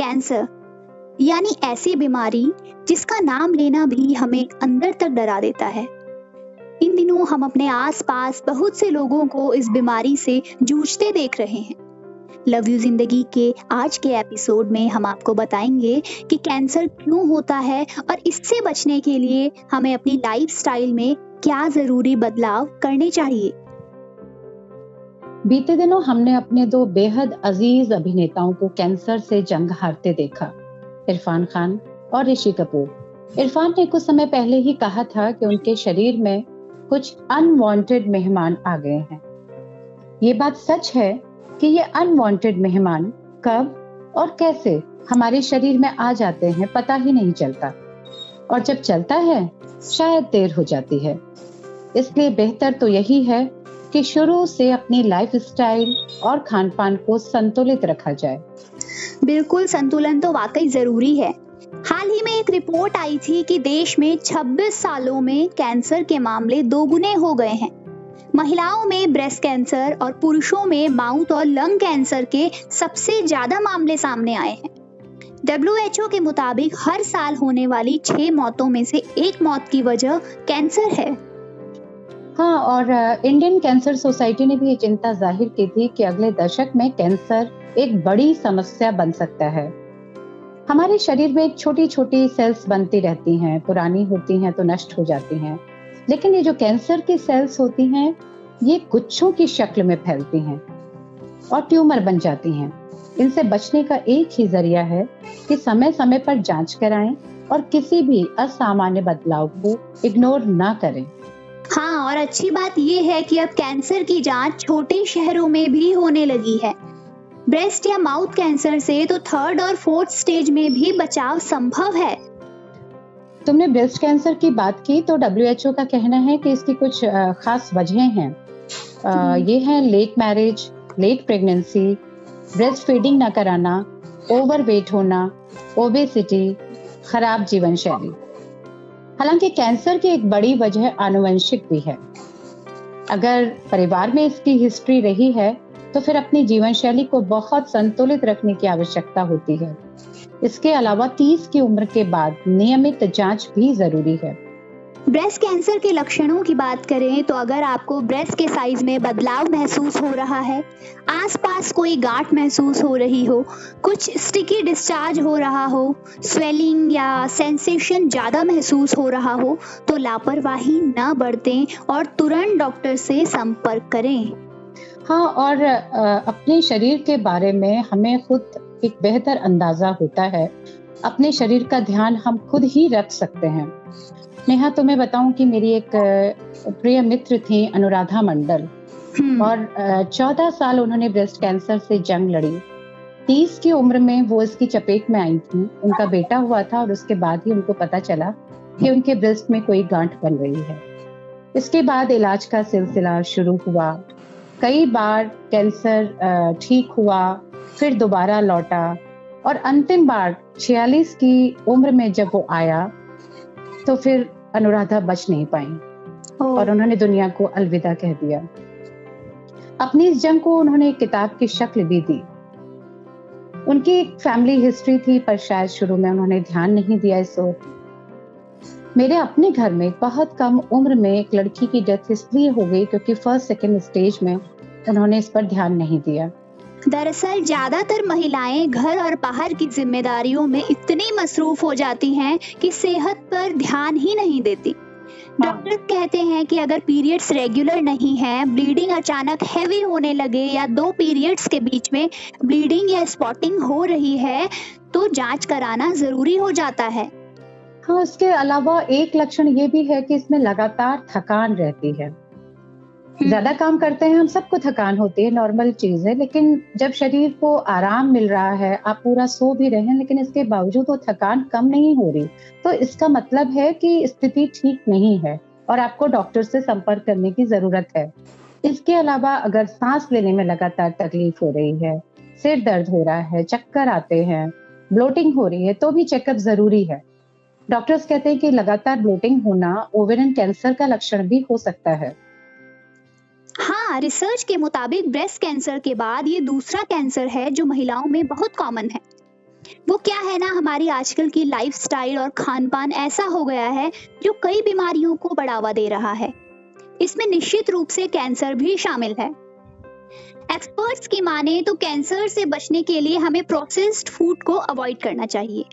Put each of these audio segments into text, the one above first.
Cancer, यानी ऐसी बीमारी जिसका नाम लेना भी हमें अंदर तक डरा देता है। इन दिनों हम अपने आसपास बहुत से लोगों को इस बीमारी से जूझते देख रहे हैं। लव यू ज़िंदगी के आज के एपिसोड में हम आपको बताएँगे कि कैंसर क्यों होता है और इससे बचने के लिए हमें अपनी लाइफस्टाइल में क्या ज़रूरी बदलाव करने चाहिए। बीते दिनों हमने अपने दो बेहद अज़ीज़ अभिनेताओं को कैंसर से जंग हारते देखा, इरफान खान और ऋषि कपूर। इरफान ने कुछ समय पहले ही कहा था कि उनके शरीर में कुछ अनवांटेड मेहमान आ गए हैं। ये बात सच है कि ये अनवांटेड मेहमान कब और कैसे हमारे शरीर में आ जाते हैं पता ही नहीं चलता। और जब चलता है, शायद देर हो जाती है। इसलिए बेहतर तो यही है कि शुरू से अपनी लाइफ स्टाइल और खान पान को संतुलित रखा जाए। बिल्कुल, संतुलन तो वाकई ज़रूरी है। हाल ही में एक रिपोर्ट आई थी कि देश में 26 सालों में कैंसर के मामले दोगुने हो गए हैं। महिलाओं में ब्रेस्ट कैंसर और पुरुषों में माउथ और लंग कैंसर के सबसे ज़्यादा मामले सामने आए हैं। डब्ल्यूएचओ के मुताबिक हर साल होने वाली छह मौतों में से एक मौत की वजह कैंसर है। हाँ और इंडियन कैंसर सोसाइटी ने भी ये चिंता ज़ाहिर की थी कि अगले दशक में कैंसर एक बड़ी समस्या बन सकता है। हमारे शरीर में छोटी छोटी सेल्स बनती रहती हैं, पुरानी होती हैं तो नष्ट हो जाती हैं। लेकिन ये जो कैंसर की सेल्स होती हैं, ये गुच्छों की शक्ल में फैलती हैं और ट्यूमर बन जाती हैं। इनसे बचने का एक ही ज़रिया है कि समय समय पर जाँच कराएँ और किसी भी असामान्य बदलाव को इग्नोर ना करें। हाँ और अच्छी बात यह है कि अब कैंसर की जाँच छोटे शहरों में भी होने लगी है। ब्रेस्ट या माउथ कैंसर से तो थर्ड और फोर्थ स्टेज में भी बचाव संभव है। तुमने ब्रेस्ट कैंसर की बात की तो डब्ल्यू का कहना है कि इसकी कुछ खास वजह हैं। हम्म। ये है late marriage late pregnancy breast feeding न कराना ओवर वेट होना ओबेसिटी खराब जीवन शैली हालाँकि कैंसर की एक बड़ी वजह आनुवंशिक भी है। अगर परिवार में इसकी हिस्ट्री रही है तो फिर अपनी जीवन शैली को बहुत संतुलित रखने की आवश्यकता होती है। इसके अलावा 30 की उम्र के बाद नियमित जाँच भी ज़रूरी है। ब्रेस्ट कैंसर के लक्षणों की बात करें तो अगर आपको ब्रेस्ट के साइज़ में बदलाव महसूस हो रहा है, आसपास कोई गांठ महसूस हो रही हो, कुछ स्टिकी डिस्चार्ज हो रहा हो स्वेलिंग या सेंसेशन ज़्यादा महसूस हो रहा हो तो लापरवाही न बरतें और तुरंत डॉक्टर से संपर्क करें। हाँ और अपने शरीर के बारे में हमें खुद एक बेहतर अंदाज़ा होता है। अपने शरीर का ध्यान हम खुद ही रख सकते हैं। नेहा तुम्हें बताऊँ कि मेरी एक प्रिय मित्र थी अनुराधा मंडल। हम्म। और चौदह साल उन्होंने ब्रेस्ट कैंसर से जंग लड़ी। तीस की उम्र में वो इसकी चपेट में आई थी। उनका बेटा हुआ था और उसके बाद ही उनको पता चला कि उनके ब्रेस्ट में कोई गांठ बन रही है। इसके बाद इलाज का सिलसिला शुरू हुआ। कई बार कैंसर ठीक हुआ फिर दोबारा लौटा। और अंतिम बार 46 की उम्र में जब वो आया तो फिर अनुराधा बच नहीं पाई। और उन्होंने दुनिया को अलविदा कह दिया। अपनी इस जंग को उन्होंने एक किताब की शक्ल भी दी। उनकी एक फैमिली हिस्ट्री थी पर शायद शुरू में उन्होंने ध्यान नहीं दिया इस ओर। मेरे अपने घर में बहुत कम उम्र में एक लड़की की डेथ इसलिए हो गई क्योंकि फ़र्स्ट सेकेंड स्टेज में उन्होंने इस पर ध्यान नहीं दिया। दरअसल ज़्यादातर महिलाएँ घर और बाहर की जिम्मेदारियों में इतनी मसरूफ हो जाती हैं कि सेहत पर ध्यान ही नहीं देती डॉक्टर हाँ। कहते हैं कि अगर पीरियड्स रेगुलर नहीं है ब्लीडिंग अचानक हैवी होने लगे या दो पीरियड्स के बीच में ब्लीडिंग या स्पॉटिंग हो रही है तो जाँच कराना ज़रूरी हो जाता है हाँ इसके अलावा एक लक्षण ये भी है कि इसमें लगातार थकान रहती है। ज़्यादा काम करते हैं, हम सबको थकान होती है नॉर्मल चीज़ है, लेकिन जब शरीर को आराम मिल रहा है, आप पूरा सो भी रहे हैं, लेकिन इसके बावजूद वो थकान कम नहीं हो रही तो इसका मतलब है कि स्थिति ठीक नहीं है और आपको डॉक्टर से संपर्क करने की ज़रूरत है। इसके अलावा अगर सांस लेने में लगातार तकलीफ़ हो रही है, सिर दर्द हो रहा है, चक्कर आते हैं ब्लोटिंग हो रही है तो भी चेकअप ज़रूरी है। डॉक्टर्स कहते हैं कि लगातार ब्लोटिंग होना ओवेरियन कैंसर का लक्षण भी हो सकता है। हाँ रिसर्च के मुताबिक ब्रेस्ट कैंसर के बाद ये दूसरा कैंसर है जो महिलाओं में बहुत कॉमन है। वो क्या है ना, हमारी आजकल की लाइफस्टाइल और खान पान ऐसा हो गया है जो कई बीमारियों को बढ़ावा दे रहा है। इसमें निश्चित रूप से कैंसर भी शामिल है। एक्सपर्ट्स की माने तो कैंसर से बचने के लिए हमें प्रोसेस्ड फ़ूड को अवॉइड करना चाहिए।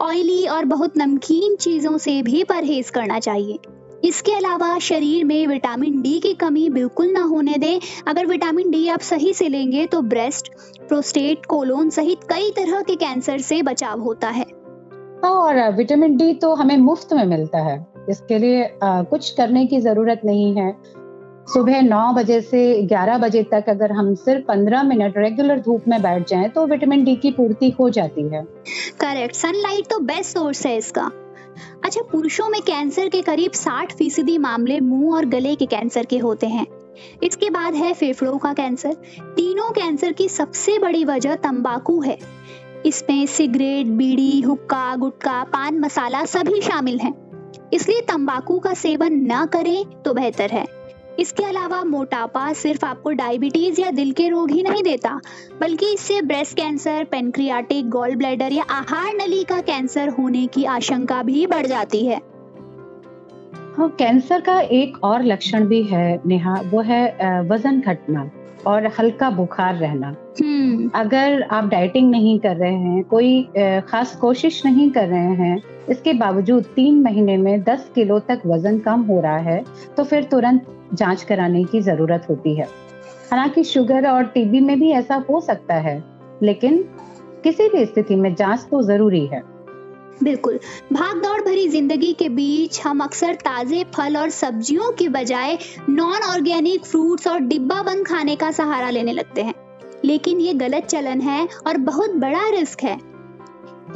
ऑयली और बहुत नमकीन चीज़ों से भी परहेज करना चाहिए। इसके अलावा शरीर में विटामिन डी की कमी बिल्कुल ना होने दें। अगर विटामिन डी आप सही से लेंगे तो ब्रेस्ट प्रोस्टेट कोलोन सहित कई तरह के कैंसर से बचाव होता है। हाँ, और विटामिन डी तो हमें मुफ़्त में मिलता है। इसके लिए आ, कुछ करने की ज़रूरत नहीं है। सुबह नौ बजे से ग्यारह बजे तक अगर हम सिर्फ़ पंद्रह मिनट रेगुलर धूप में बैठ जाएँ तो विटामिन डी की पूर्ति हो जाती है। करेक्ट सनलाइट तो बेस्ट सोर्स है इसका। अच्छा पुरुषों में कैंसर के करीब 60 फ़ीसदी मामले मुँह और गले के कैंसर के होते हैं। इसके बाद है फेफड़ों का कैंसर। तीनों कैंसर की सबसे बड़ी वजह तंबाकू है। इसमें सिगरेट, बीड़ी, हुक्का, गुटका, पान, मसाला सभी शामिल हैं। इसलिए तंबाकू का सेवन न करें तो बेहतर है। इसके अलावा मोटापा सिर्फ़ आपको डायबिटीज़ या दिल के रोग ही नहीं देता बल्कि इससे breast cancer pancreatic gall bladder या आहार नली का कैंसर होने की आशंका भी बढ़ जाती है हाँ कैंसर का एक और लक्षण भी है नेहा वो है वज़न घटना और हल्का बुखार रहना हम्म। अगर आप डाइटिंग नहीं कर रहे हैं कोई खास कोशिश नहीं कर रहे हैं इसके बावजूद तीन महीने में दस किलो तक वज़न कम हो रहा है तो फिर तुरंत जाँच कराने की ज़रूरत होती है। हालाँकि शुगर और टीबी में भी ऐसा हो सकता है, लेकिन किसी भी स्थिति में जाँच तो ज़रूरी है। बिल्कुल। भाग दौड़ भरी ज़िंदगी के बीच हम अक्सर ताजे फल और सब्जियों के बजाय नॉन ऑर्गेनिक फ्रूट्स और डिब्बा बंद खाने का सहारा लेने लगते हैं। लेकिन ये गलत चलन है और बहुत बड़ा रिस्क है।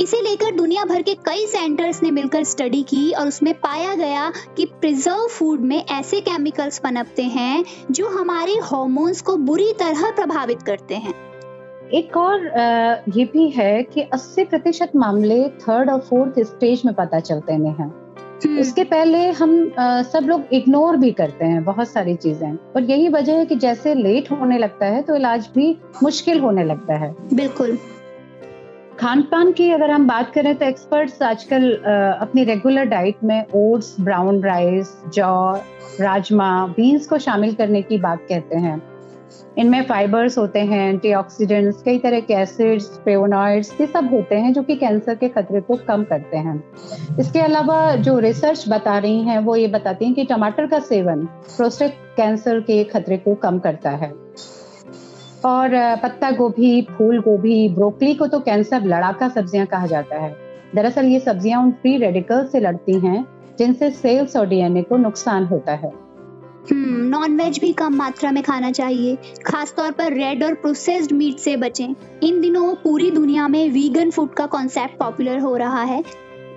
इसे लेकर दुनिया भर के कई सेंटर्स ने मिलकर स्टडी की और उसमें पाया गया कि प्रिजर्व फ़ूड में ऐसे केमिकल्स पनपते हैं जो हमारे हॉर्मोन्स को बुरी तरह प्रभावित करते हैं। एक और ये भी है कि 80 प्रतिशत मामले थर्ड और फोर्थ स्टेज में पता चलते हैं। हम्म। उसके पहले हम आ, सब लोग इग्नोर भी करते हैं बहुत सारी चीज़ें। और यही वजह है कि जैसे लेट होने लगता है तो इलाज भी मुश्किल होने लगता है। बिल्कुल। खान पान की अगर हम बात करें तो एक्सपर्ट्स आजकल अपनी रेगुलर डाइट में ओट्स ब्राउन राइस जौ राजमा बीन्स को शामिल करने की बात कहते हैं। इनमें फाइबर्स होते हैं एंटीऑक्सीडेंट्स कई तरह के एसिड्स फ्लेवोनॉइड्स ये सब होते हैं जो कि कैंसर के खतरे को कम करते हैं। इसके अलावा जो रिसर्च बता रही हैं, वो ये बताती हैं कि टमाटर का सेवन प्रोस्टेट कैंसर के खतरे को कम करता है। और पत्ता गोभी फूल गोभी ब्रोकली को तो कैंसर लड़ाका सब्ज़ियाँ कहा जाता है। दरअसल ये सब्ज़ियाँ उन फ्री रेडिकल से लड़ती हैं जिनसे सेल्स और डीएनए को नुकसान होता है। नॉन हम्म, वेज भी कम मात्रा में खाना चाहिए खासतौर पर रेड और प्रोसेस्ड मीट से बचें। इन दिनों पूरी दुनिया में वीगन फ़ूड का कॉन्सेप्ट पॉपुलर हो रहा है।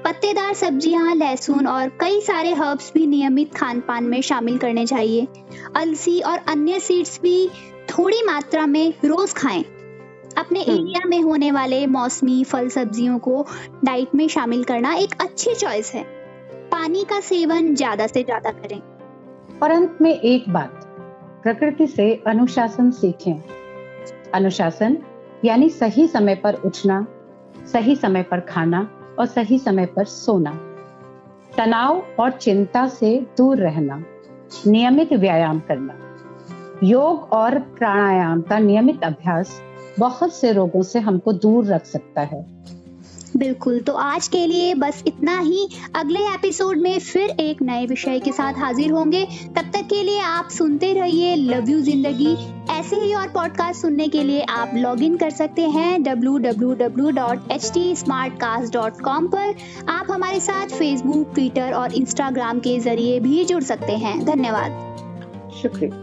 पत्तेदार सब्ज़ियाँ लहसुन और कई सारे हर्ब्स भी नियमित खान पान में शामिल करने चाहिए। अलसी और अन्य सीड्स भी थोड़ी मात्रा में रोज खाएँ। अपने एरिया हम्म। में होने वाले मौसमी फल सब्जियों को डाइट में शामिल करना एक अच्छी चॉइस है। पानी का सेवन ज़्यादा से ज़्यादा करें। और अंत में एक बात प्रकृति से अनुशासन सीखें। अनुशासन यानी सही समय पर उठना सही समय पर खाना और सही समय पर सोना। तनाव और चिंता से दूर रहना नियमित व्यायाम करना। योग और प्राणायाम का नियमित अभ्यास बहुत से रोगों से हमको दूर रख सकता है। बिल्कुल तो आज के लिए बस इतना ही। अगले एपिसोड में फिर एक नए विषय के साथ हाजिर होंगे। तब तक के लिए आप सुनते रहिए लव यू ज़िंदगी। ऐसे ही और पॉडकास्ट सुनने के लिए आप लॉग इन कर सकते हैं www.htsmartcast.com पर। आप हमारे साथ फेसबुक ट्विटर और इंस्टाग्राम के ज़रिए भी जुड़ सकते हैं। धन्यवाद। शुक्रिया।